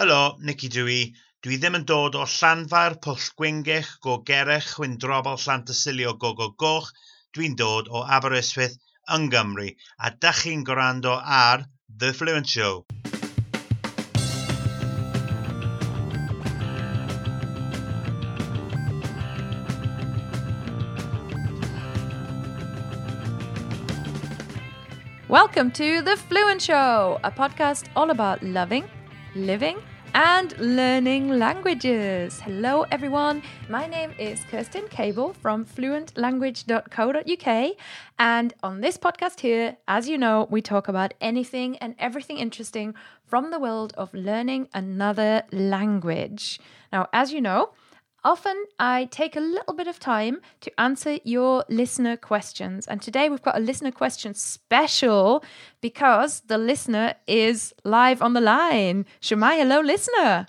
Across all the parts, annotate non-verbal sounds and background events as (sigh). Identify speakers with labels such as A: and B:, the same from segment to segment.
A: Helo, Nicky dwi. Dwi ddim yn dod o Llanfair Pwll Gwyngych go Gerech Chwyndrobol Llantysilio go go goch. Dwi'n dod o Aberystwyth yng Nghymru a da chi'n gwrando ar The Fluent Show.
B: Welcome to The Fluent Show, a podcast all about loving living, and learning languages. Hello, everyone. My name is Kerstin Cable from fluentlanguage.co.uk. And on this podcast here, as you know, we talk about anything and everything interesting from the world of learning another language. Now, as you know, Often I take a little bit of time to answer your listener questions. And today we've got a listener question special because the listener is live on the line. Shemai, hello, listener.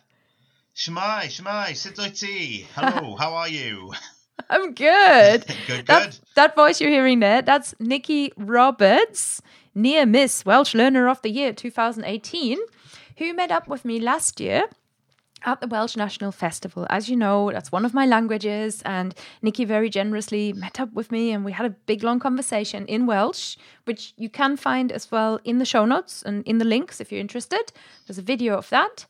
A: Shemai, Shemai, sit ti. Hello, (laughs) how are you?
B: I'm good. (laughs)
A: good,
B: That,
A: good.
B: that voice you're hearing there, that's Nicky Roberts, near Miss Welsh Learner of the Year 2018, who met up with me last year at the Welsh National Festival. As you know, that's one of my languages, and Nicky very generously met up with me, and we had a big long conversation in Welsh, which you can find as well in the show notes and in the links if you're interested. There's a video of that.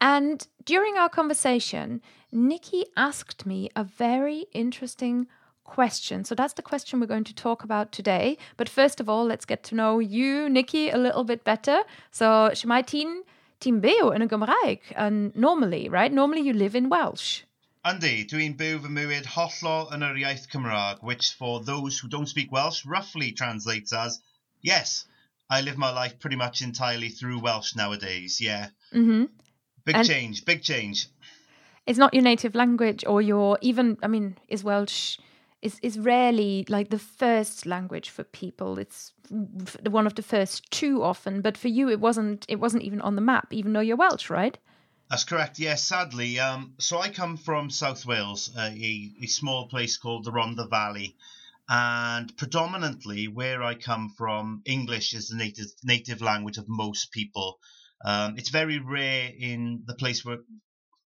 B: And during our conversation, Nicky asked me a very interesting question. So that's the question we're going to talk about today. But first of all, let's get to know you, Nicky, a little bit better. So, Shemai Tîn, ti'n byw yn y Gymraeg, and normally, right? Normally you live in Welsh.
A: Andy, dwi'n byw fy mywyd hollol yn yr iaith Cymraeg, which for those who don't speak Welsh roughly translates as, yes, I live my life pretty much entirely through Welsh nowadays, yeah.
B: Mm -hmm.
A: Big
B: And-
A: change, big change.
B: It's not your native language or your even, I mean, is Welsh is is rarely like the first language for people. It's one of the first too often, but for you it wasn't it wasn't even on the map even though you're Welsh, right?
A: That's correct. Yes, sadly. Um, so I come from South Wales, uh, a, a small place called the Rhondda Valley, and predominantly where I come from, English is the native native language of most people. Um, it's very rare in the place where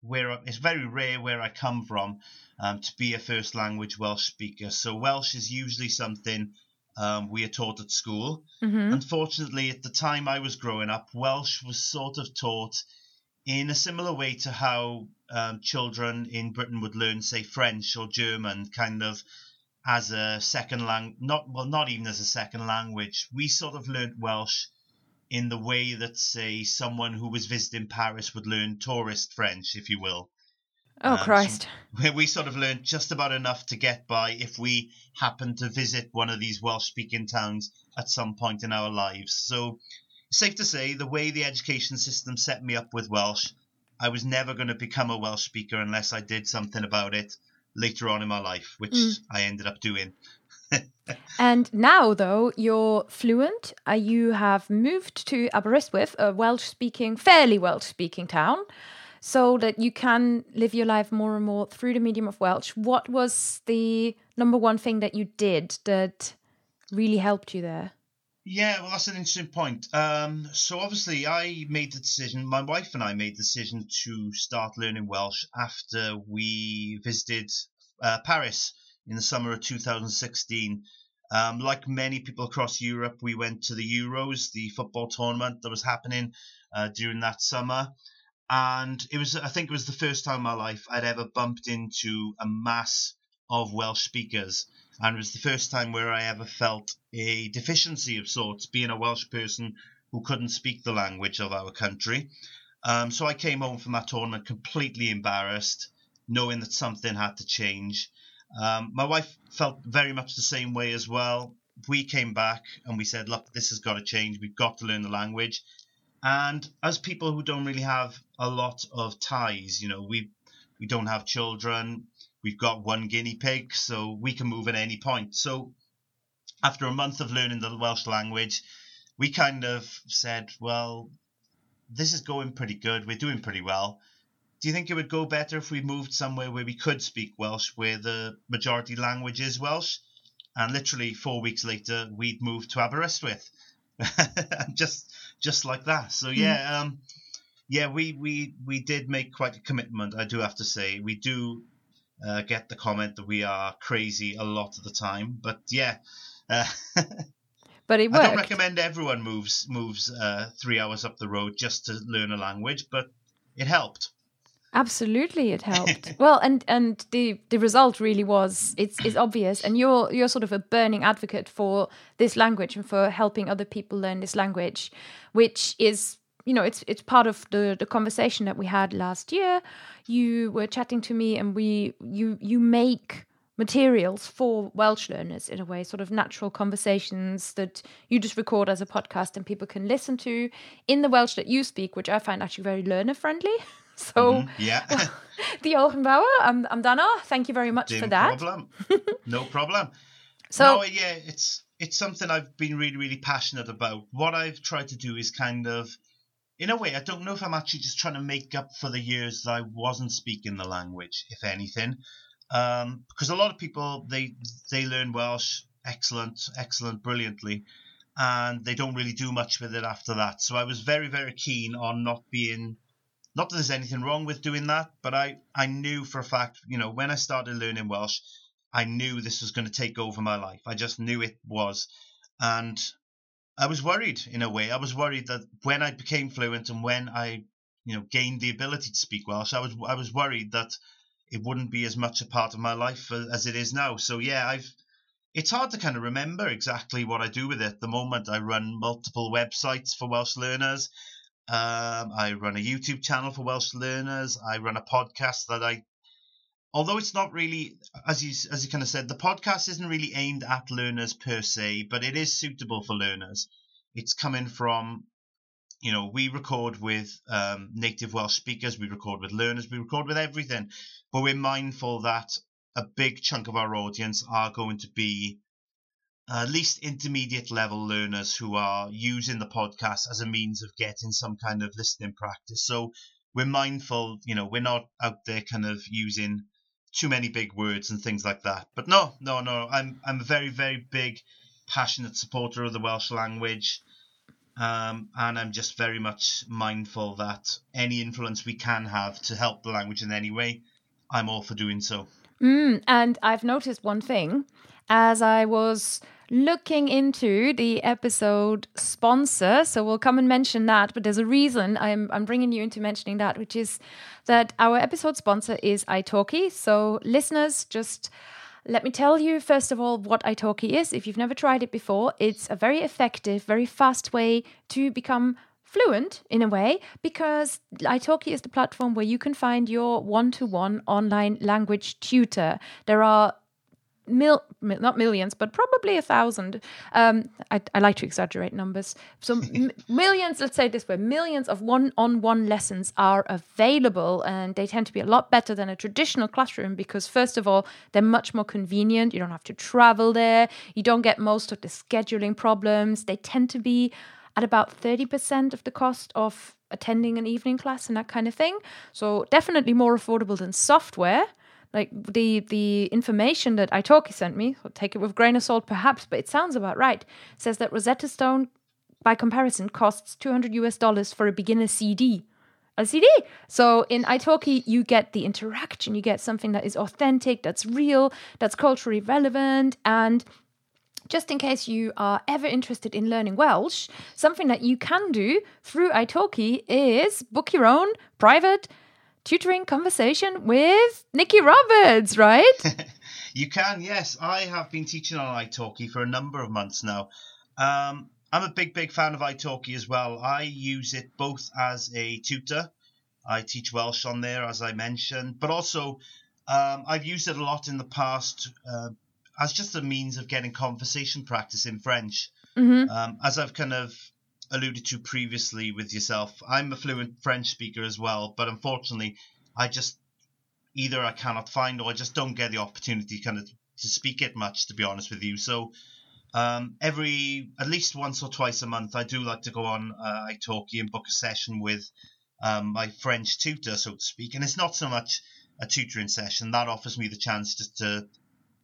A: where I- it's very rare where I come from um, to be a first language Welsh speaker. So Welsh is usually something um, we are taught at school.
B: hmm
A: Unfortunately, at the time I was growing up, Welsh was sort of taught in a similar way to how um, children in Britain would learn, say, French or German, kind of as a second language. Not well, not even as a second language. We sort of learnt Welsh in the way that, say, someone who was visiting Paris would learn tourist French, if you will
B: Oh
A: Um,
B: Christ.
A: where (laughs) we sort of learned just about enough to get by if we happened to visit one of these Welsh speaking towns at some point in our lives. So, safe to say, the way the education system set me up with Welsh, I was never going to become a Welsh speaker unless I did something about it later on in my life, which
B: Mm.
A: I ended up doing.
B: And now, though, you're fluent. Uh, you have moved to Aberystwyth, a Welsh speaking, fairly Welsh speaking town, so that you can live your life more and more through the medium of Welsh. What was the number one thing that you did that really helped you there?
A: Yeah, well, that's an interesting point. Um, so obviously, I made the decision. My wife and I made the decision to start learning Welsh after we visited uh, Paris in the summer of 2016. Um, like many people across Europe, we went to the Euros, the football tournament that was happening uh, during that summer, and it was. I think it was the first time in my life I'd ever bumped into a mass of Welsh speakers and it was the first time where I ever felt a deficiency of sorts, being a Welsh person who couldn't speak the language of our country. Um, so I came home from that tournament completely embarrassed, knowing that something had to change. Um, my wife felt very much the same way as well. We came back and we said, look, this has got to change. We've got to learn the language. And as people who don't really have a lot of ties, you know, we we don't have children, we've got one guinea pig, so we can move at any point. So after a month of learning the Welsh language, we kind of said, well, this is going pretty good. We're doing pretty well. Do you think it would go better if we moved somewhere where we could speak Welsh, where the majority language is Welsh? And literally four weeks later, we'd moved to Aberystwyth, (laughs) just just like that. So yeah, um, yeah, we, we, we did make quite a commitment, I do have to say. We do uh, get the comment that we are crazy a lot of the time. But yeah. Uh, (laughs)
B: but it worked.
A: I don't recommend everyone moves moves uh, three hours up the road just to learn a language, but it helped.
B: Absolutely, it helped. (laughs) well, and and the the result really was it's it's obvious, and you're you're sort of a burning advocate for this language and for helping other people learn this language, which is you know it's it's part of the the conversation that we had last year. You were chatting to me, and we you you make materials for Welsh learners in a way, sort of natural conversations that you just record as a podcast and people can listen to in the Welsh that you speak, which I find actually very learner friendly. (laughs) So
A: mm-hmm. yeah, (laughs)
B: the Olchenbauer, I'm I'm done. Thank you very much
A: no
B: for that.
A: Problem. (laughs) no problem. So no, yeah, it's it's something I've been really really passionate about. What I've tried to do is kind of, in a way, I don't know if I'm actually just trying to make up for the years that I wasn't speaking the language, if anything, um, because a lot of people they they learn Welsh excellent, excellent, brilliantly, and they don't really do much with it after that. So I was very very keen on not being not that there's anything wrong with doing that, but I, I knew for a fact, you know, when I started learning Welsh, I knew this was going to take over my life. I just knew it was. And I was worried in a way. I was worried that when I became fluent and when I, you know, gained the ability to speak Welsh, I was I was worried that it wouldn't be as much a part of my life as it is now. So yeah, I've it's hard to kind of remember exactly what I do with it. At the moment, I run multiple websites for Welsh learners. Um, I run a YouTube channel for Welsh learners. I run a podcast that I, although it's not really, as you as you kind of said, the podcast isn't really aimed at learners per se, but it is suitable for learners. It's coming from, you know, we record with um, native Welsh speakers, we record with learners, we record with everything, but we're mindful that a big chunk of our audience are going to be at least intermediate level learners who are using the podcast as a means of getting some kind of listening practice. So we're mindful, you know, we're not out there kind of using too many big words and things like that. But no, no, no, I'm I'm a very very big passionate supporter of the Welsh language. Um, and I'm just very much mindful that any influence we can have to help the language in any way, I'm all for doing so.
B: Mm, and I've noticed one thing as I was looking into the episode sponsor. So we'll come and mention that, but there's a reason I'm, I'm bringing you into mentioning that, which is that our episode sponsor is italki. So listeners, just let me tell you first of all what italki is. If you've never tried it before, it's a very effective, very fast way to become fluent in a way because italki is the platform where you can find your one-to-one online language tutor there are mil, not millions, but probably a thousand. Um, I, I, like to exaggerate numbers. So m- (laughs) millions, let's say this way, millions of one-on-one lessons are available, and they tend to be a lot better than a traditional classroom because, first of all, they're much more convenient. You don't have to travel there. You don't get most of the scheduling problems. They tend to be at about thirty percent of the cost of attending an evening class and that kind of thing. So definitely more affordable than software like the the information that Italki sent me, I'll take it with grain of salt perhaps, but it sounds about right. Says that Rosetta Stone, by comparison, costs 200 US dollars for a beginner CD. A CD. So in Italki, you get the interaction, you get something that is authentic, that's real, that's culturally relevant, and just in case you are ever interested in learning Welsh, something that you can do through Italki is book your own private tutoring conversation with Nicky Roberts, right? (laughs)
A: you can, yes. I have been teaching on italki for a number of months now. Um, I'm a big, big fan of italki as well. I use it both as a tutor. I teach Welsh on there, as I mentioned, but also um, I've used it a lot in the past uh, as just a means of getting conversation practice in French. Mm-hmm. Um, as I've kind of alluded to previously with yourself, I'm a fluent French speaker as well, but unfortunately, I just either I cannot find or I just don't get the opportunity kind of to speak it much, to be honest with you. So um, every at least once or twice a month, I do like to go on uh, italki and book a session with um, my French tutor, so to speak. And it's not so much a tutoring session that offers me the chance just to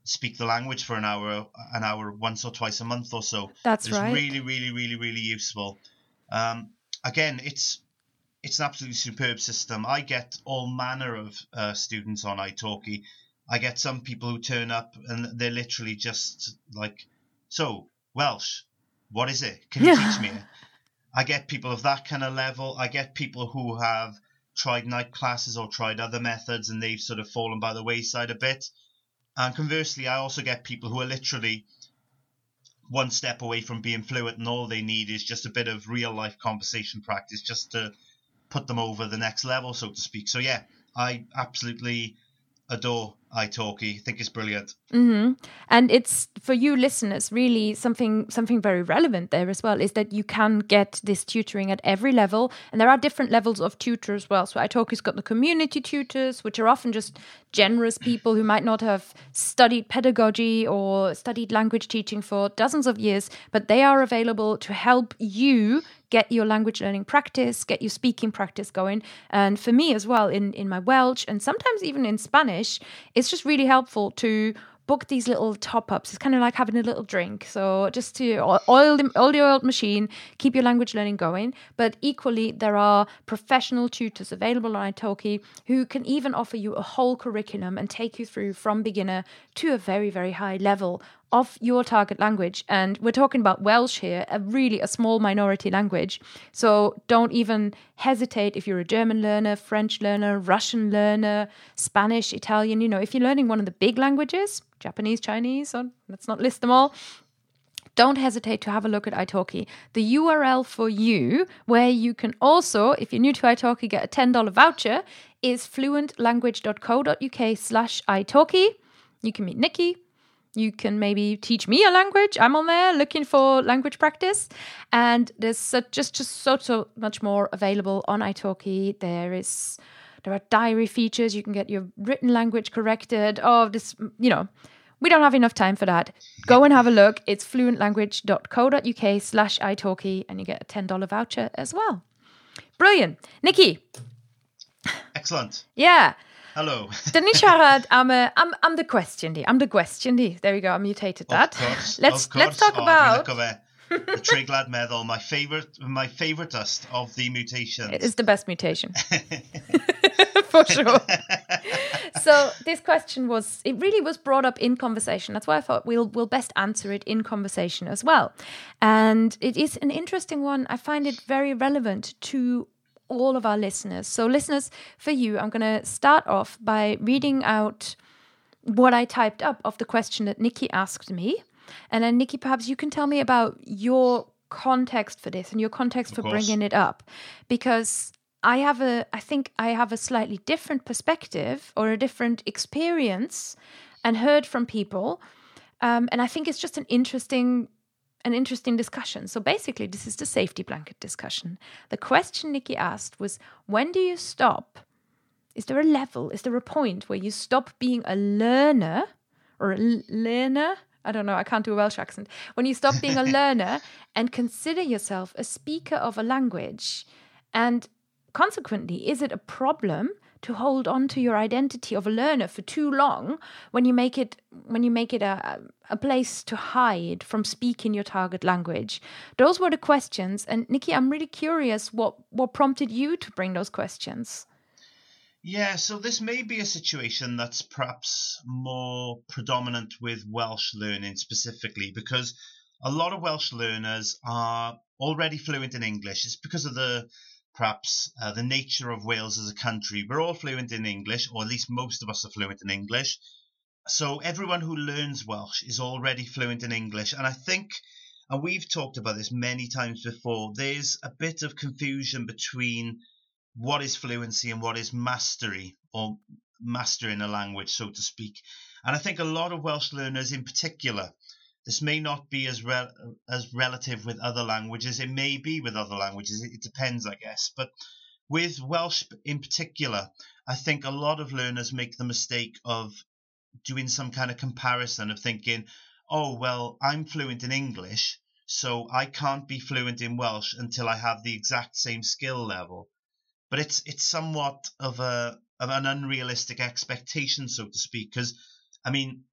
A: speak the language for an hour, an hour once or twice a month or so.
B: That's
A: it's
B: right.
A: really, really, really, really useful. Um, again, it's it's an absolutely superb system. I get all manner of uh, students on italki. I get some people who turn up and they're literally just like, so Welsh, what is it? Can you
B: Yeah.
A: teach me? I get people of that kind of level. I get people who have tried night classes or tried other methods and they've sort of fallen by the wayside a bit. And conversely, I also get people who are literally one step away from being fluent and all they need is just a bit of real life conversation practice just to put them over the next level, so to speak. So yeah, I absolutely adore italki. Think it's brilliant.
B: hmm And it's for you listeners really something something very relevant there as well is that you can get this tutoring at every level, and there are different levels of tutor as well. So Italki's got the community tutors, which are often just generous people who might not have studied pedagogy or studied language teaching for dozens of years, but they are available to help you get your language learning practice, get your speaking practice going. And for me as well, in, in my Welsh and sometimes even in Spanish, it's just really helpful to book these little top ups. It's kind of like having a little drink. So just to oil the, oil the oiled machine, keep your language learning going. But equally, there are professional tutors available on Italki who can even offer you a whole curriculum and take you through from beginner to a very, very high level of your target language. And we're talking about Welsh here, a really a small minority language. So don't even hesitate if you're a German learner, French learner, Russian learner, Spanish, Italian, you know, if you're learning one of the big languages, Japanese, Chinese, or let's not list them all, don't hesitate to have a look at italki. The URL for you, where you can also, if you're new to italki, get a $10 voucher, is fluentlanguage.co.uk slash italki. You can meet Nicky. You can maybe teach me a language. I'm on there looking for language practice. And there's so, just, just so, so much more available on italki. There is... There are diary features. You can get your written language corrected. Oh, this, you know, we don't have enough time for that. Go and have a look. It's fluentlanguage.co.uk slash italki and you get a $10 voucher as well. Brilliant. Nicky,
A: Excellent.
B: yeah.
A: Hello.
B: Dan ni siarad am, y, am, I'm the question I'm the question. There we go. I mutated that.
A: Of course.
B: let's
A: of course.
B: let's talk
A: Oh,
B: about
A: dwi'n licio fe. The Treiglad meddal, my favourite, my favouriteest of the mutations.
B: it is the best mutation. (laughs) For sure. so this question was it really was brought up in conversation. That's why I thought we'll we'll best answer it in conversation as well. And it is an interesting one. I find it very relevant to all of our listeners. So listeners, for you, I'm going to start off by reading out what I typed up of the question that Nicky asked me. And then, Nicky, perhaps you can tell me about your context for this and your context for
A: course.
B: bringing it up. Because I have a, I think I have a slightly different perspective or a different experience and heard from people. Um, and I think it's just an interesting an interesting discussion. So basically, this is the safety blanket discussion. The question Nicky asked was when do you stop? Is there a level? Is there a point where you stop being a learner or a learner? I don't know, I can't do a Welsh accent. When you stop being a (laughs) learner and consider yourself a speaker of a language. And consequently, is it a problem to hold on to your identity of a learner for too long when you make it when you make it a, a place to hide from speaking your target language. Those were the questions. And nicky i'm really curious what what prompted you to bring those questions?
A: Yeah, so this may be a situation that's perhaps more predominant with Welsh learning specifically because a lot of Welsh learners are already fluent in English. It's because of the perhaps uh, the nature of Wales as a country. We're all fluent in English, or at least most of us are fluent in English. So everyone who learns Welsh is already fluent in English. And I think, and we've talked about this many times before, there's a bit of confusion between what is fluency and what is mastery or mastering a language, so to speak. And I think a lot of Welsh learners in particular, this may not be as re- as relative with other languages. It may be with other languages. It, it depends, I guess. But with Welsh in particular, I think a lot of learners make the mistake of doing some kind of comparison of thinking, oh, well, I'm fluent in English, so I can't be fluent in Welsh until I have the exact same skill level. But it's it's somewhat of a of an unrealistic expectation, so to speak, because I mean,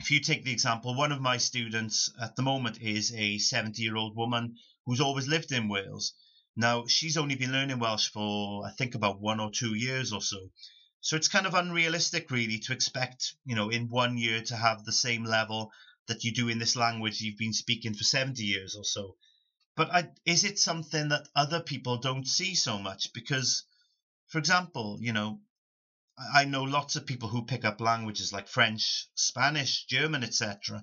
A: if you take the example, one of my students at the moment is a 70 year old woman who's always lived in Wales. Now, she's only been learning Welsh for, I think, about one or two years or so. So it's kind of unrealistic, really, to expect, you know, in one year to have the same level that you do in this language you've been speaking for 70 years or so. But I, is it something that other people don't see so much? Because, for example, you know, I know lots of people who pick up languages like French, Spanish, German, etc.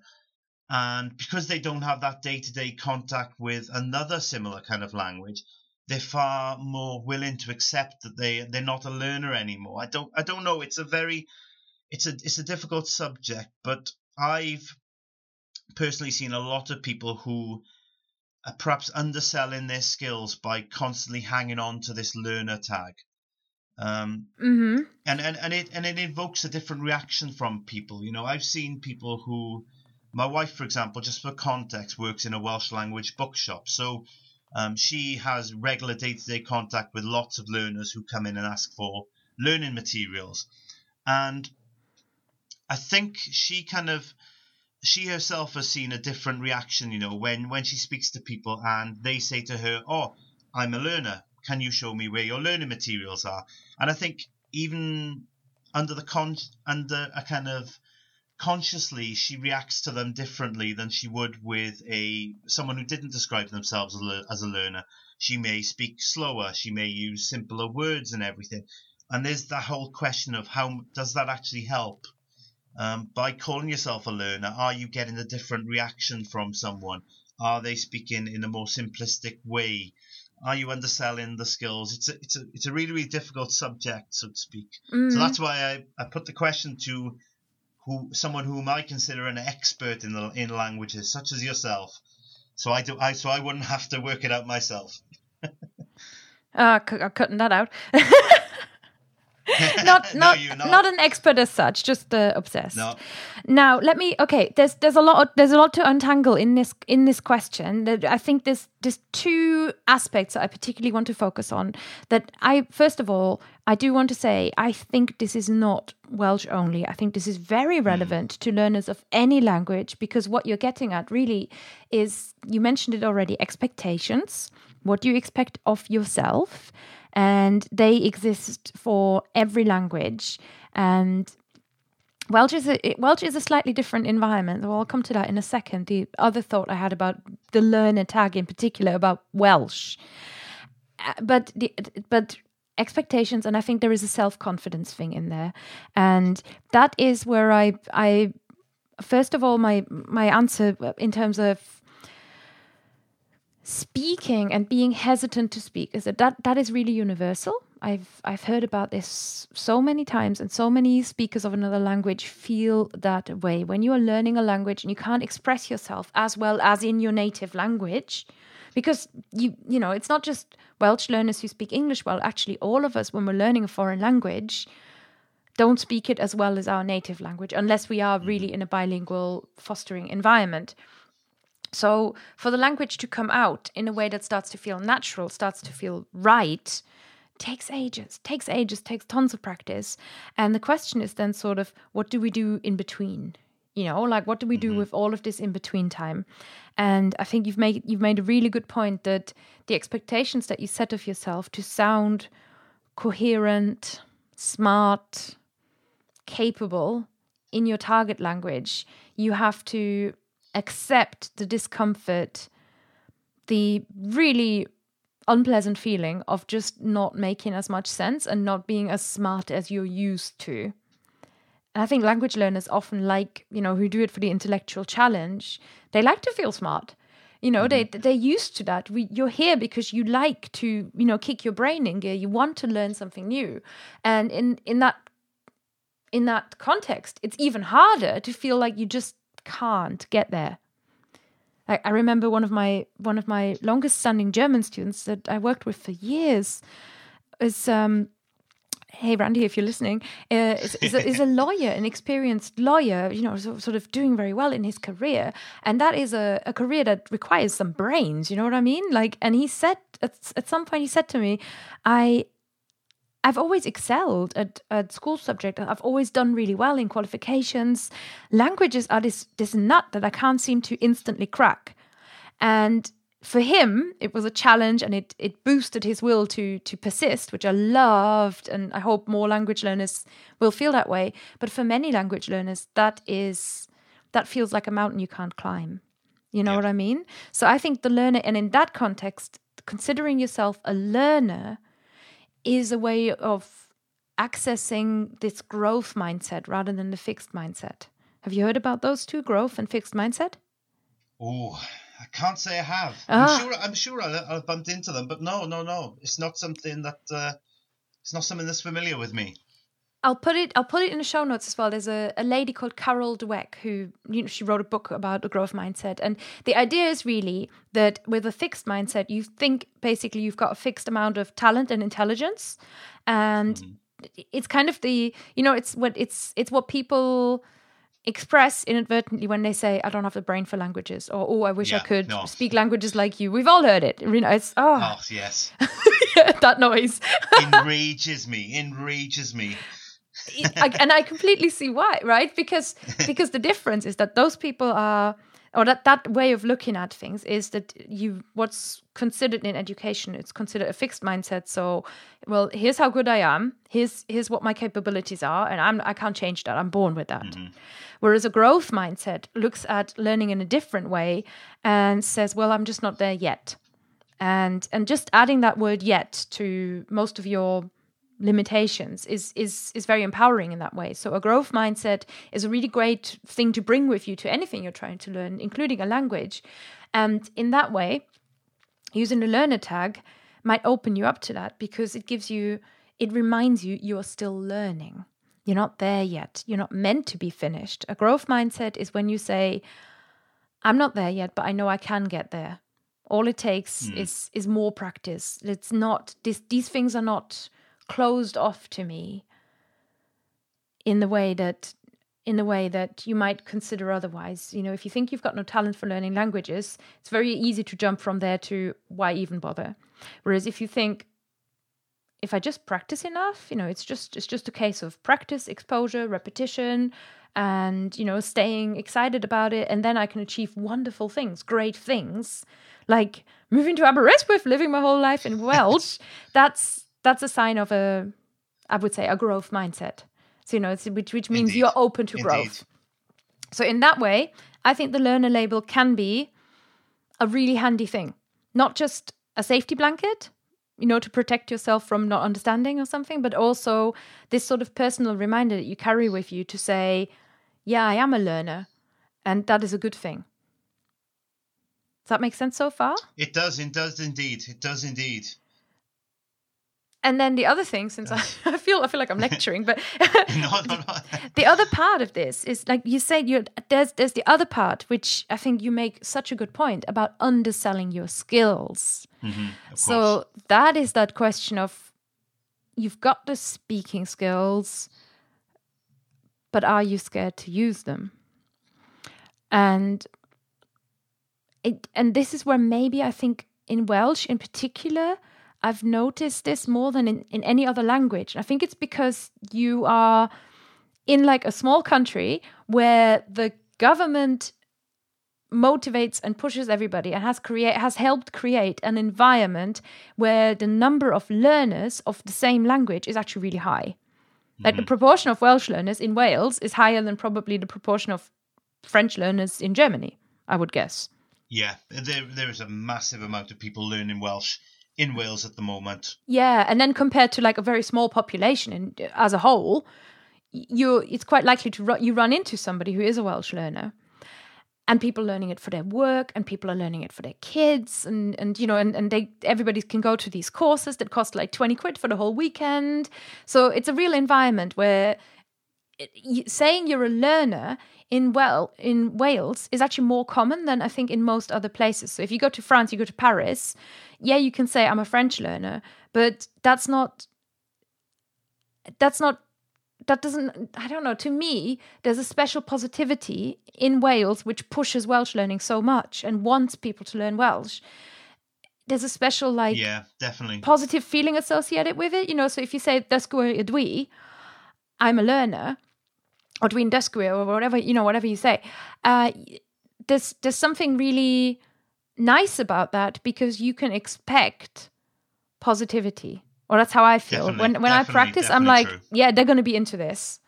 A: And because they don't have that day to day contact with another similar kind of language, they're far more willing to accept that they they're not a learner anymore. I don't I don't know. It's a very it's a it's a difficult subject, but I've personally seen a lot of people who are perhaps underselling their skills by constantly hanging on to this learner tag. Um,
B: Mm-hmm.
A: and, and, and it and it evokes a different reaction from people. You know, I've seen people who my wife, for example, just for context, works in a Welsh language bookshop. So um, she has regular day to day contact with lots of learners who come in and ask for learning materials. And I think she kind of she herself has seen a different reaction, you know, when when she speaks to people and they say to her, "Oh, I'm a learner. Can you show me where your learning materials are?" And I think even under the con under a kind of consciously she reacts to them differently than she would with a someone who didn't describe themselves as a, as a learner. She may speak slower, she may use simpler words and everything. And there's that whole question of how does that actually help? Um, by calling yourself a learner, are you getting a different reaction from someone? Are they speaking in a more simplistic way? Are you underselling the skills? It's a it's a it's a really really difficult subject, so to speak.
B: Mm-hmm.
A: So that's why I, I put the question to who someone whom I consider an expert in the in languages, such as yourself. So I do I so I wouldn't have to work it out myself.
B: Uh, (laughs) c- I'm cutting that out. (laughs) (laughs) not
A: No,
B: not not. an expert as such, just uh, obsessed.
A: No.
B: Now let me. Okay, there's there's a lot there's a lot to untangle in this in this question. That I think there's there's two aspects that I particularly want to focus on. That I first of all I do want to say I think this is not Welsh only. I think this is very relevant to learners of any language because what you're getting at really is you mentioned it already expectations. What do you expect of yourself? And they exist for every language. And Welsh is a Welsh is a slightly different environment. Well, I'll come to that in a second. The other thought I had about the learner tag in particular about Welsh, Uh, but the, but expectations, and I think there is a self confidence thing in there, and that is where I I first of all my my answer in terms of speaking and being hesitant to speak is that, that that is really universal. I've I've heard about this so many times, and so many speakers of another language feel that way. When you are learning a language and you can't express yourself as well as in your native language, because you you know it's not just Welsh learners who speak English well. Actually, all of us when we're learning a foreign language don't speak it as well as our native language unless we are mm-hmm. really in a bilingual fostering environment. So, for the language to come out in a way that starts to feel natural, starts to feel right, takes ages, takes ages, takes tons of practice. And the question is then sort of what do we do in between? You know, like what do we do mm-hmm. with all of this in between time? And I think you've made you've made a really good point that the expectations that you set of yourself to sound coherent, smart, capable in your target language, you have to accept the discomfort, the really unpleasant feeling of just not making as much sense and not being as smart as you're used to. And I think language learners often like, you know, who do it for the intellectual challenge, they like to feel smart. You know, they mm-hmm. they're used to that. We, you're here because you like to, you know, kick your brain in gear. You want to learn something new, and in in that in that context, it's even harder to feel like you just can't get there. I, I remember one of my one of my longest standing German students that I worked with for years is um hey Randy if you're listening uh, is, is, a, is a (laughs) lawyer an experienced lawyer you know so, sort of doing very well in his career and that is a, a career that requires some brains you know what I mean like and he said at, at some point he said to me I I've always excelled at, at school subject. I've always done really well in qualifications. Languages are this this nut that I can't seem to instantly crack. And for him, it was a challenge and it, it boosted his will to to persist, which I loved, and I hope more language learners will feel that way. But for many language learners, that is that feels like a mountain you can't climb. You know
A: Yeah.
B: what I mean? So I think the learner, and in that context, considering yourself a learner is a way of accessing this growth mindset rather than the fixed mindset. Have you heard about those two, growth and fixed mindset?
A: Oh, I can't say I have.
B: Ah.
A: I'm sure. I'm sure I, I bumped into them, but no, no, no. It's not something that. Uh, it's not something that's familiar with me.
B: I'll put it. I'll put it in the show notes as well. There's a, a lady called Carol Dweck who you know she wrote a book about the growth mindset, and the idea is really that with a fixed mindset, you think basically you've got a fixed amount of talent and intelligence, and mm-hmm. it's kind of the you know it's what it's it's what people express inadvertently when they say I don't have the brain for languages or oh I wish I could
A: no.
B: speak languages like you. We've all heard it. You know, it's oh,
A: Oh yes, (laughs)
B: that noise.
A: enrages me. Enrages me.
B: I, and I completely see why, right? Because (laughs) because the difference is that those people are, or that that way of looking at things is that you what's considered in education, it's considered a fixed mindset. So, well, here's how good I am. Here's here's what my capabilities are, and I'm I can't change that. I'm born with that. Mm-hmm. Whereas a growth mindset looks at learning in a different way and says, well, I'm just not there yet. And and just adding that word yet to most of your limitations is is is very empowering in that way. So a growth mindset is a really great thing to bring with you to anything you're trying to learn, including a language. And in that way, using the learner tag might open you up to that because it gives you it reminds you you're still learning. You're not there yet. You're not meant to be finished. A growth mindset is when you say, I'm not there yet, but I know I can get there. All it takes hmm. is is more practice. It's not this these things are not closed off to me in the way that in the way that you might consider otherwise. You know, if you think you've got no talent for learning languages, it's very easy to jump from there to why even bother. Whereas if you think if I just practice enough, you know, it's just it's just a case of practice, exposure, repetition, and you know, staying excited about it, and then I can achieve wonderful things, great things, like moving to Aberystwyth, living my whole life in Welsh. (laughs) that's that's a sign of a, I would say, a growth mindset. So you know, it's which which means
A: Indeed.
B: you're open to
A: Indeed.
B: growth. So in that way, I think the learner label can be a really handy thing, not just a safety blanket, you know, to protect yourself from not understanding or something, but also this sort of personal reminder that you carry with you to say, yeah, I am a learner, and that is a good thing. Does that make sense so far?
A: It does. It does indeed. It does indeed.
B: And then the other thing, since I, (laughs) I feel I feel like I'm (laughs) lecturing, but (laughs)
A: No, no, no.
B: the other part of this is like you said you there's there's the other part which i think you make such a good point about underselling your skills
A: mm-hmm, course.
B: so that is that question of you've got the speaking skills but are you scared to use them and it and this is where maybe i think in welsh in particular i've noticed this more than in, in any other language i think it's because you are in like a small country where the government motivates and pushes everybody and has create has helped create an environment where the number of learners of the same language is actually really high. Like the mm-hmm. proportion of Welsh learners in Wales is higher than probably the proportion of French learners in Germany, I would guess.
A: Yeah, there there is a massive amount of people learning Welsh in Wales at the moment.
B: Yeah, and then compared to like a very small population in, as a whole, you it's quite likely to ru- you run into somebody who is a Welsh learner, and people learning it for their work, and people are learning it for their kids, and and you know, and and they everybody can go to these courses that cost like twenty quid for the whole weekend. So it's a real environment where saying you're a learner in well in Wales is actually more common than I think in most other places. So if you go to France, you go to Paris, yeah, you can say I'm a French learner, but that's not that's not that doesn't I don't know, to me there's a special positivity in Wales which pushes Welsh learning so much and wants people to learn Welsh. There's a special like
A: Yeah, definitely.
B: positive feeling associated with it. You know, so if you say dysgwyr ydwi, I'm a learner, or dwi'n dysgwyr, or whatever you know, whatever you say, uh, there's there's something really nice about that because you can expect positivity. Or that's how I feel.
A: Definitely,
B: when when I practice, I'm like,
A: true.
B: yeah, they're going to be into this.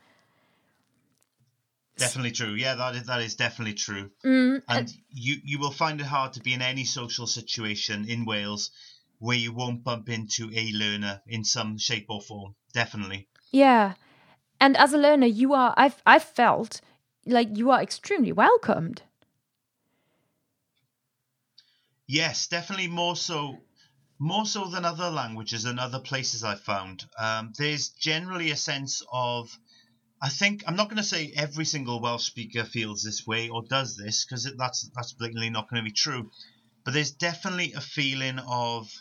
A: Definitely true. Yeah, that is that is definitely true.
B: Mm,
A: And you you will find it hard to be in any social situation in Wales where you won't bump into a learner in some shape or form. Definitely.
B: Yeah. And as a learner, you are I've I've felt like you are extremely welcomed.
A: Yes, definitely more so more so than other languages and other places I've found. Um, there's generally a sense of I think I'm not going to say every single Welsh speaker feels this way or does this because that's that's blatantly not going to be true. But there's definitely a feeling of,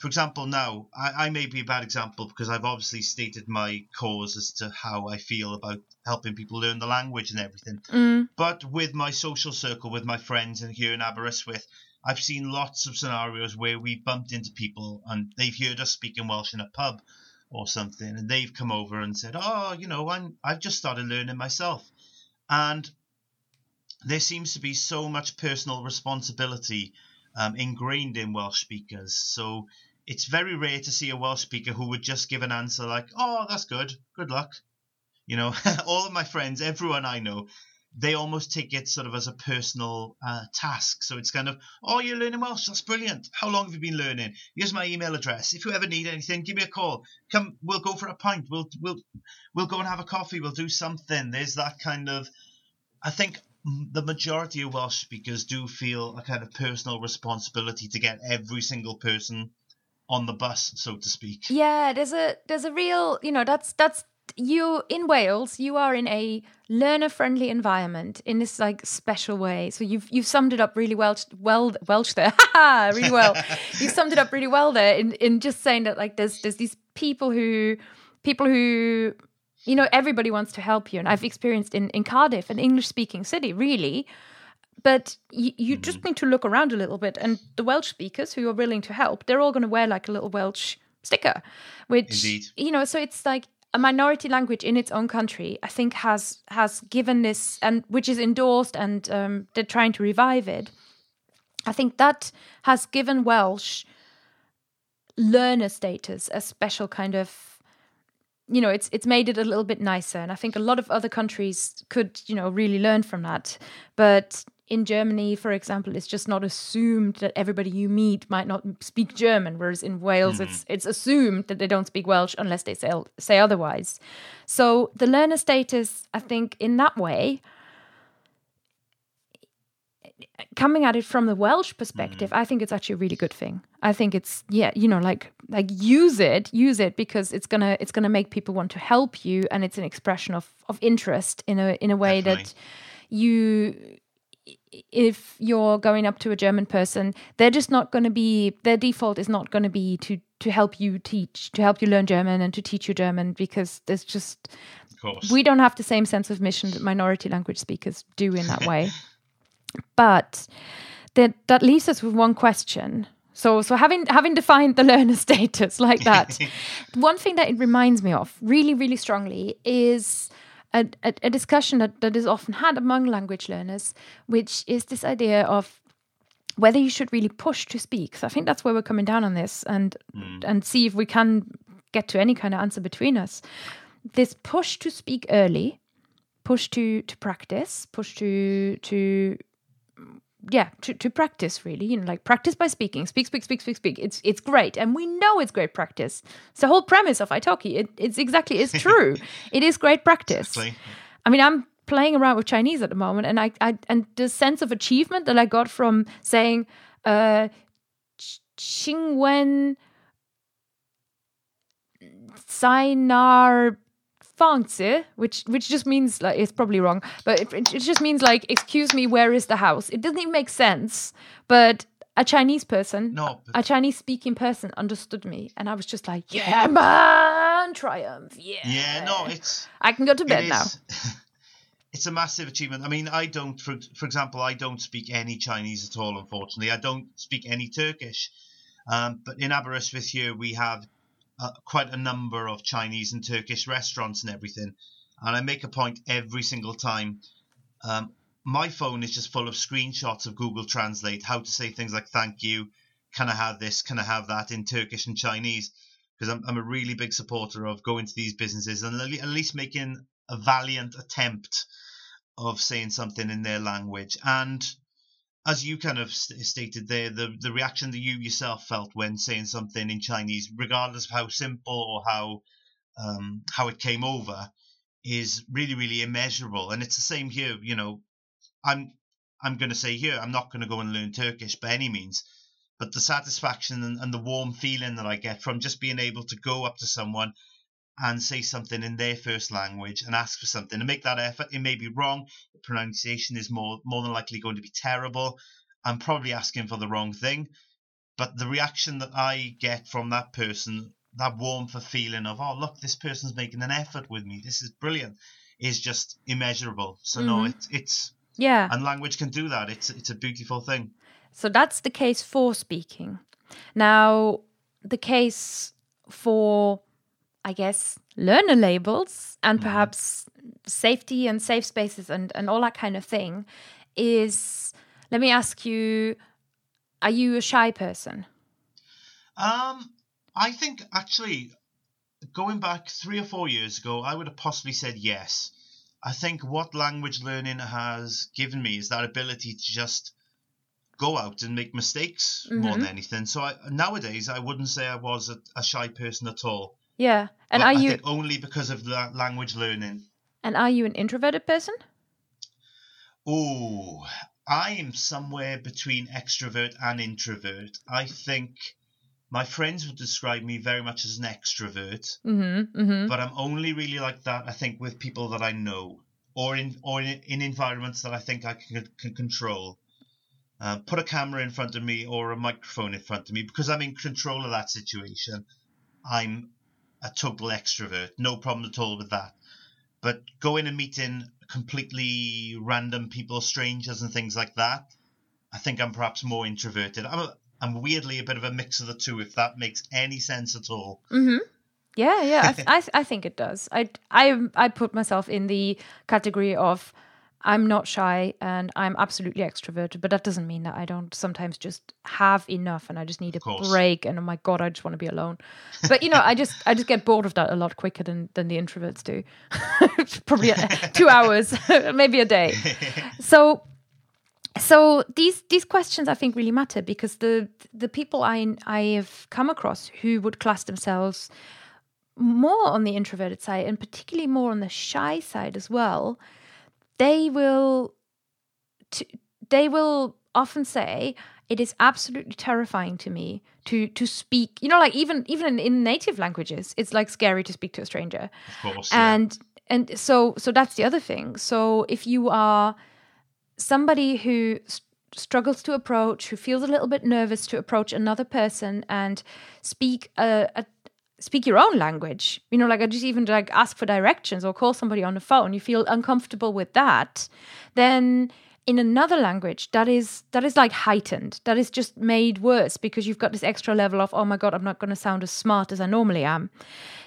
A: for example, now I, I may be a bad example because I've obviously stated my cause as to how I feel about helping people learn the language and everything.
B: Mm,
A: But with my social circle, with my friends and here in Aberystwyth, I've seen lots of scenarios where we bumped into people and they've heard us speaking Welsh in a pub or something, and they've come over and said, "Oh, you know, I'm I've just started learning myself," and there seems to be so much personal responsibility um, ingrained in Welsh speakers. So it's very rare to see a Welsh speaker who would just give an answer like, "Oh, that's good, good luck." You know, (laughs) all of my friends, everyone I know, they almost take it sort of as a personal uh, task. So it's kind of, oh, you're learning Welsh. That's brilliant. How long have you been learning? Here's my email address. If you ever need anything, give me a call. Come, we'll go for a pint. We'll we'll we'll go and have a coffee. We'll do something. There's that kind of, I think. The majority of Welsh speakers do feel a kind of personal responsibility to get every single person on the bus, so to speak.
B: Yeah, there's a there's a real, you know, that's that's you in Wales, you are in a learner friendly environment in this like special way. So you've you've summed it up really well well Welsh there. (laughs) Really well. (laughs) you summed it up really well there in in just saying that like there's there's these people who people who you know everybody wants to help you and I've experienced in in Cardiff, an English speaking city, really but you, you just need to look around a little bit and the welsh speakers who are willing to help they're all going to wear like a little welsh sticker which
A: Indeed.
B: you know so it's like a minority language in its own country i think has has given this and which is endorsed and um, they're trying to revive it i think that has given welsh learner status a special kind of you know it's it's made it a little bit nicer and i think a lot of other countries could you know really learn from that but in germany for example it's just not assumed that everybody you meet might not speak german whereas in wales mm-hmm. it's it's assumed that they don't speak welsh unless they say, say otherwise. So the learner status i think in that way coming at it from the Welsh perspective, mm-hmm. I think it's actually a really good thing. I think it's yeah, you know, like like use it, use it because it's gonna it's gonna make people want to help you, and it's an expression of of interest in a in a way that you if you're going up to a German person, they're just not going to be their default is not going to be to to help you teach, to help you learn German and to teach you German because there's just
A: Of
B: we don't have the same sense of mission that minority language speakers do in that way. (laughs) but that that leaves us with one question. So so having having defined the learner (laughs) status like that, (laughs) one thing that it reminds me of really really strongly is a, a, a discussion that, that is often had among language learners, which is this idea of whether you should really push to speak. So I think that's where we're coming down on this and mm. and see if we can get to any kind of answer between us. This push to speak early, push to to practice, push to to yeah to, to practice really you know like practice by speaking. Speak speak speak speak speak. It's it's great and we know it's great practice. It's the whole premise of italki it, it's exactly it's true. (laughs) It is great practice.
A: Exactly.
B: I mean, I'm playing around with Chinese at the moment, and I, I and the sense of achievement that I got from saying uh, "Ch- "Qingwen Sainar Fangzi," which which just means like it's probably wrong, but it, it just means like "Excuse me, where is the house?" It doesn't even make sense, but. A Chinese person,
A: No, but-
B: a Chinese speaking person understood me, and I was just like, "Yeah, man, triumph, yeah."
A: Yeah, no, it's
B: I can go to bed now. (laughs)
A: it's a massive achievement. I mean, I don't, for, for example, I don't speak any Chinese at all. Unfortunately, I don't speak any Turkish. Um, but in Aberystwyth here, we have uh, quite a number of Chinese and Turkish restaurants and everything. And I make a point every single time. Um, my phone is just full of screenshots of Google Translate, how to say things like thank you, can I have this, can I have that in Turkish and Chinese, because I'm, I'm a really big supporter of going to these businesses and at least making a valiant attempt of saying something in their language. And as you kind of st- stated there, the, the reaction that you yourself felt when saying something in Chinese, regardless of how simple or how um, how it came over, is really really immeasurable. And it's the same here. You know, I'm I'm going to say here, I'm not going to go and learn Turkish by any means, but the satisfaction and, and the warm feeling that I get from just being able to go up to someone and say something in their first language and ask for something and make that effort. It may be wrong. The pronunciation is more more than likely going to be terrible. I'm probably asking for the wrong thing. But the reaction that I get from that person, that warmth of feeling of, oh look, this person's making an effort with me. This is brilliant, is just immeasurable. So mm-hmm. no, it, it's
B: yeah,
A: and language can do that. It's it's a beautiful thing.
B: So that's the case for speaking. Now the case for I guess, learner labels and mm-hmm. perhaps safety and safe spaces and, and all that kind of thing is let me ask you are you a shy person
A: um i think actually going back three or four years ago i would have possibly said yes i think what language learning has given me is that ability to just go out and make mistakes mm-hmm. more than anything so I, nowadays i wouldn't say i was a, a shy person at all
B: yeah. And are
A: I
B: you
A: only because of the language learning?
B: And are you an introverted person?
A: Oh, I am somewhere between extrovert and introvert. I think my friends would describe me very much as an extrovert,
B: mm-hmm, mm-hmm.
A: but I'm only really like that. I think with people that I know, or in or in, in environments that I think I can, can control. Uh, put a camera in front of me or a microphone in front of me because I'm in control of that situation. I'm a total extrovert, no problem at all with that. But going and meeting completely random people, strangers, and things like that, I think I'm perhaps more introverted. I'm a, I'm weirdly a bit of a mix of the two, if that makes any sense at all.
B: Mm-hmm. Yeah, yeah, I, th- (laughs) I, th- I think it does. I, I, I put myself in the category of I'm not shy and I'm absolutely extroverted, but that doesn't mean that I don't sometimes just have enough and I just need a break and oh my god, I just want to be alone. But you know, I just I just get bored of that a lot quicker than than the introverts do. (laughs) Probably (laughs) two hours, (laughs) maybe a day. So so these these questions I think really matter because the the people I I have come across who would class themselves more on the introverted side and particularly more on the shy side as well they will t- they will often say it is absolutely terrifying to me to to speak you know like even even in, in native languages it's like scary to speak to a stranger
A: course,
B: and yeah. and so so that's the other thing so if you are somebody who st- struggles to approach who feels a little bit nervous to approach another person and speak a, a speak your own language. You know, like I just even like ask for directions or call somebody on the phone. You feel uncomfortable with that, then in another language that is that is like heightened. That is just made worse because you've got this extra level of oh my god i'm not going to sound as smart as i normally am.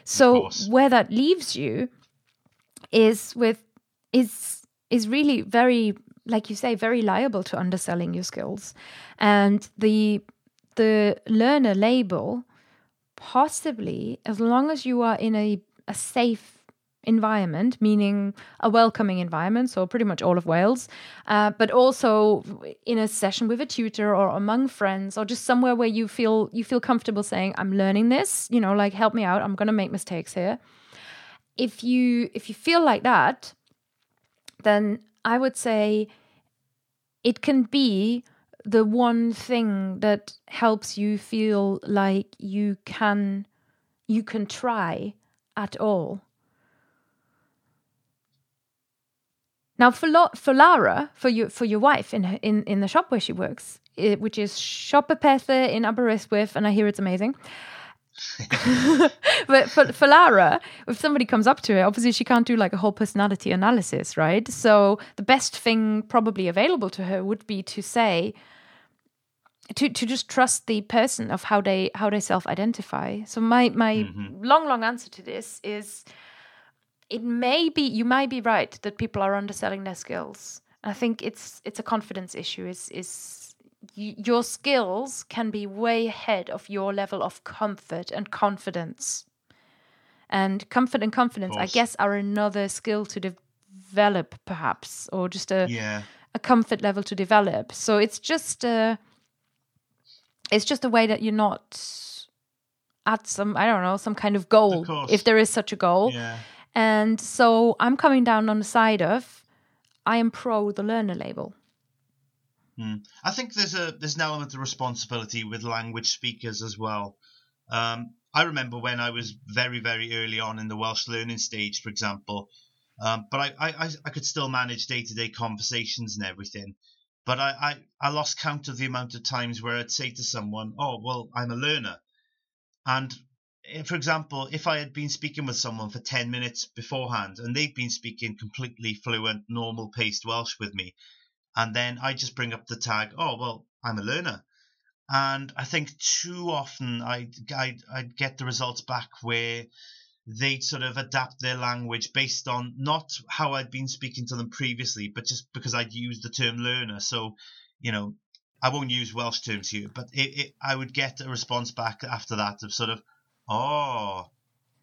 B: So where that leaves you is with is is really very like you say very liable to underselling your skills. And the the learner label possibly, as long as you are in a, a safe environment, meaning a welcoming environment, so pretty much all of Wales, uh, but also in a session with a tutor or among friends, or just somewhere where you feel you feel comfortable saying, "I'm learning this," you know, like help me out. I'm going to make mistakes here. If you if you feel like that, then I would say it can be the one thing that helps you feel like you can you can try at all now for for Lara for your for your wife in in in the shop where she works it, which is Siop y Pethe in Aberystwyth and I hear it's amazing (laughs) but for, for Lara, if somebody comes up to her, obviously she can't do like a whole personality analysis, right? So the best thing probably available to her would be to say, to to just trust the person of how they how they self identify. So my my mm-hmm. long long answer to this is it may be you might be right that people are underselling their skills I think it's it's a confidence issue. Is is y- your skills can be way ahead of your level of comfort and confidence. And comfort and confidence, I guess, are another skill to develop, perhaps, or just a
A: Yeah.
B: a comfort level to develop. So it's just a it's just a way that you're not at some I don't know some kind of goal
A: course.
B: if there is such a goal.
A: Yeah.
B: And so I'm coming down on the side of I am pro the learner label.
A: I think there's a there's an element of responsibility with language speakers as well. Um, I remember when I was very very early on in the Welsh learning stage, for example, um, but I, I I I could still manage day to day conversations and everything. But I, I I lost count of the amount of times where I'd say to someone, "Oh well, I'm a learner," and eh, for example, if I had been speaking with someone for 10 minutes beforehand and they've been speaking completely fluent, normal paced Welsh with me, and then I just bring up the tag, oh, well, I'm a learner. And I think too often I'd, I'd, I'd get the results back where they'd sort of adapt their language based on not how I'd been speaking to them previously, but just because I'd used the term learner. So, you know, I won't use Welsh terms here, but it, it, I would get a response back after that of sort of, oh,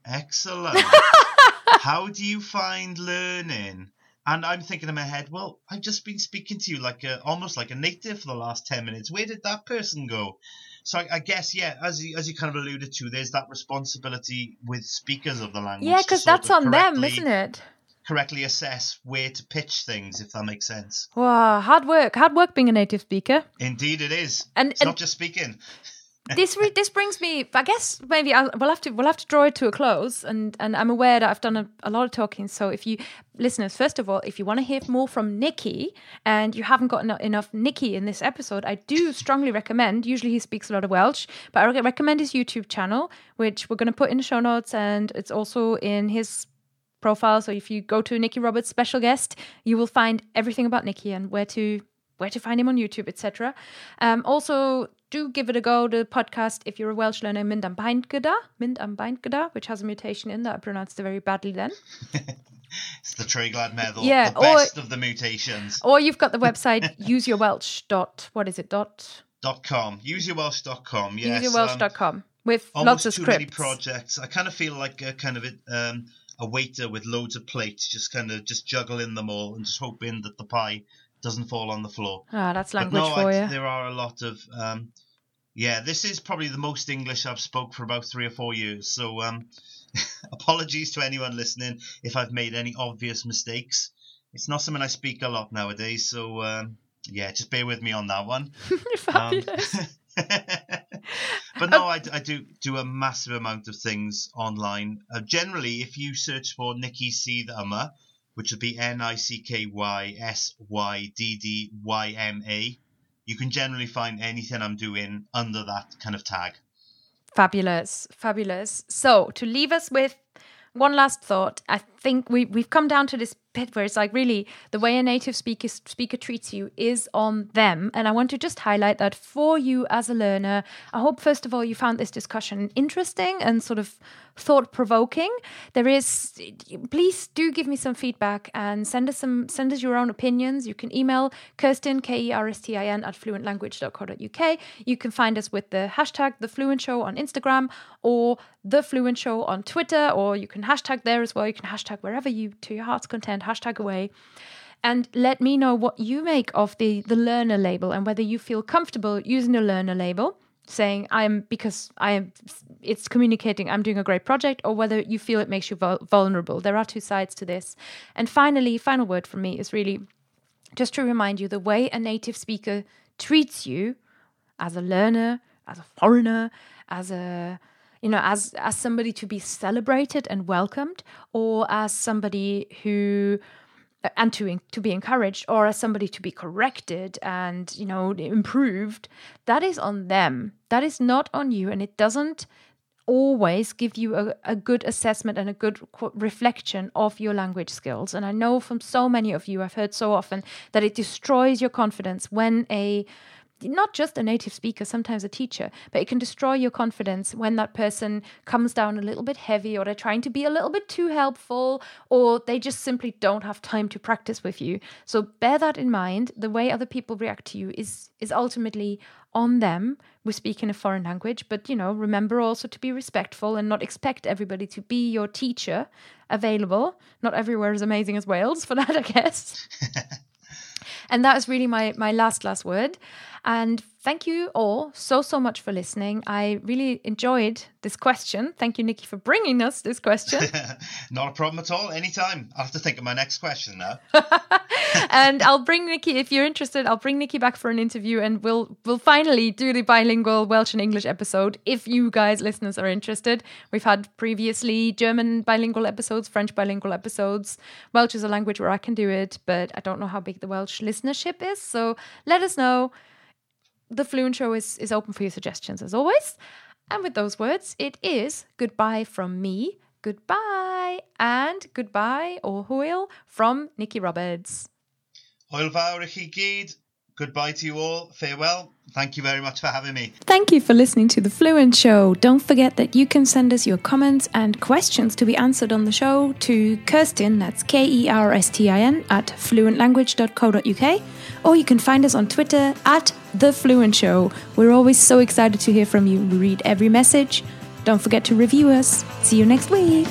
A: excellent. (laughs) how do you find learning? And I'm thinking in my head, well, I've just been speaking to you like a almost like a native for the last ten minutes. Where did that person go? So I, I guess, yeah, as you, as you kind of alluded to, there's that responsibility with speakers of the language.
B: Yeah, because that's on them, isn't it?
A: Correctly assess where to pitch things, if that makes sense.
B: Wow, hard work, hard work being a native speaker.
A: Indeed, it is.
B: And-
A: it's
B: and-
A: not just speaking.
B: This re- this brings me i guess maybe I'll, we'll have to we'll have to draw it to a close and and i'm aware that i've done a, a lot of talking so if you listeners first of all if you want to hear more from nicky and you haven't gotten enough nicky in this episode i do strongly recommend usually he speaks a lot of welsh but i recommend his youtube channel which we're going to put in the show notes and it's also in his profile so if you go to nicky roberts special guest you will find everything about nicky and where to where to find him on YouTube, etc. Um, also, do give it a go. To the podcast, if you're a Welsh learner, Mynd am beint gyda, Mynd am beint gyda, which has a mutation in that I pronounced it very badly then. (laughs)
A: It's the Treiglad Meddal.
B: Yeah,
A: the
B: or-
A: best of the mutations.
B: Or you've got the website (laughs) useyourwelsh dot what is it dot
A: Dot com. Useyourwelsh.com. Yes. um,
B: useyourwelsh.com with
A: almost
B: lots of
A: too
B: scripts.
A: many projects. I kind of feel like a kind of um, a waiter with loads of plates, just kind of just juggling them all and just hoping that the pie doesn't fall on the floor.
B: Ah, that's language
A: no,
B: for
A: I,
B: you.
A: there are a lot of. Um, yeah, this is probably the most English I've spoke for about three or four years. So um, (laughs) apologies to anyone listening if I've made any obvious mistakes. It's not something I speak a lot nowadays, so um, yeah, just bear with me on that one. (laughs) Um,
B: Fabulous. (laughs)
A: but no, I, I do do a massive amount of things online. Uh, generally, if you search for Nicky C the which would be N I C K Y S Y D D Y M A, you can generally find anything I'm doing under that kind of tag.
B: Fabulous, fabulous. So to leave us with one last thought, I think we we've come down to this bit where it's like really the way a native speaker speaker treats you is on them, and I want to just highlight that for you as a learner. I hope first of all you found this discussion interesting and sort of thought provoking. There is, please do give me some feedback and send us some send us your own opinions. You can email Kerstin K E R S T I N at fluentlanguage.co.uk. You can find us with the hashtag the Fluent Show on Instagram or the Fluent Show on Twitter, or you can hashtag there as well. You can hashtag wherever you to your heart's content. Hashtag away. And let me know what you make of the the learner label and whether you feel comfortable using a learner label saying I'm because I am it's communicating I'm doing a great project or whether you feel it makes you vul- vulnerable. There are two sides to this. And finally, final word from me is really just to remind you the way a native speaker treats you as a learner, as a foreigner, as a you know, as as somebody to be celebrated and welcomed, or as somebody who and to to be encouraged, or as somebody to be corrected and you know improved. That is on them. That is not on you, and it doesn't always give you a, a good assessment and a good reflection of your language skills. And I know from so many of you, I've heard so often that it destroys your confidence when a not just a native speaker, sometimes a teacher, but it can destroy your confidence when that person comes down a little bit heavy or they're trying to be a little bit too helpful or they just simply don't have time to practice with you. So bear that in mind. The way other people react to you is is ultimately on them. We speak in a foreign language, but you know, remember also to be respectful and not expect everybody to be your teacher available. Not everywhere is amazing as Wales (laughs) for that, I guess. (laughs) and that is really my my last last word. And thank you all so, so much for listening. I really enjoyed this question. Thank you, Nicky, for bringing us this question. (laughs)
A: Not a problem at all. Anytime. I'll have to think of my next question now. (laughs)
B: and I'll bring Nicky, if you're interested, I'll bring Nicky back for an interview and we'll we'll finally do the bilingual Welsh and English episode if you guys, listeners, are interested. We've had previously German bilingual episodes, French bilingual episodes. Welsh is a language where I can do it, but I don't know how big the Welsh listenership is. So let us know the Fluent Show is, is open for your suggestions as always. And with those words, it is goodbye from me, goodbye, and goodbye or hwyl from Nicky Roberts.
A: Fawr i chi gyd. Goodbye to you all. Farewell. Thank you very much for having me.
B: Thank you for listening to The Fluent Show. Don't forget that you can send us your comments and questions to be answered on the show to Kerstin, that's K E R S T I N, at fluentlanguage.co.uk, or you can find us on Twitter at The Fluent Show. We're always so excited to hear from you. We read every message. Don't forget to review us. See you next week.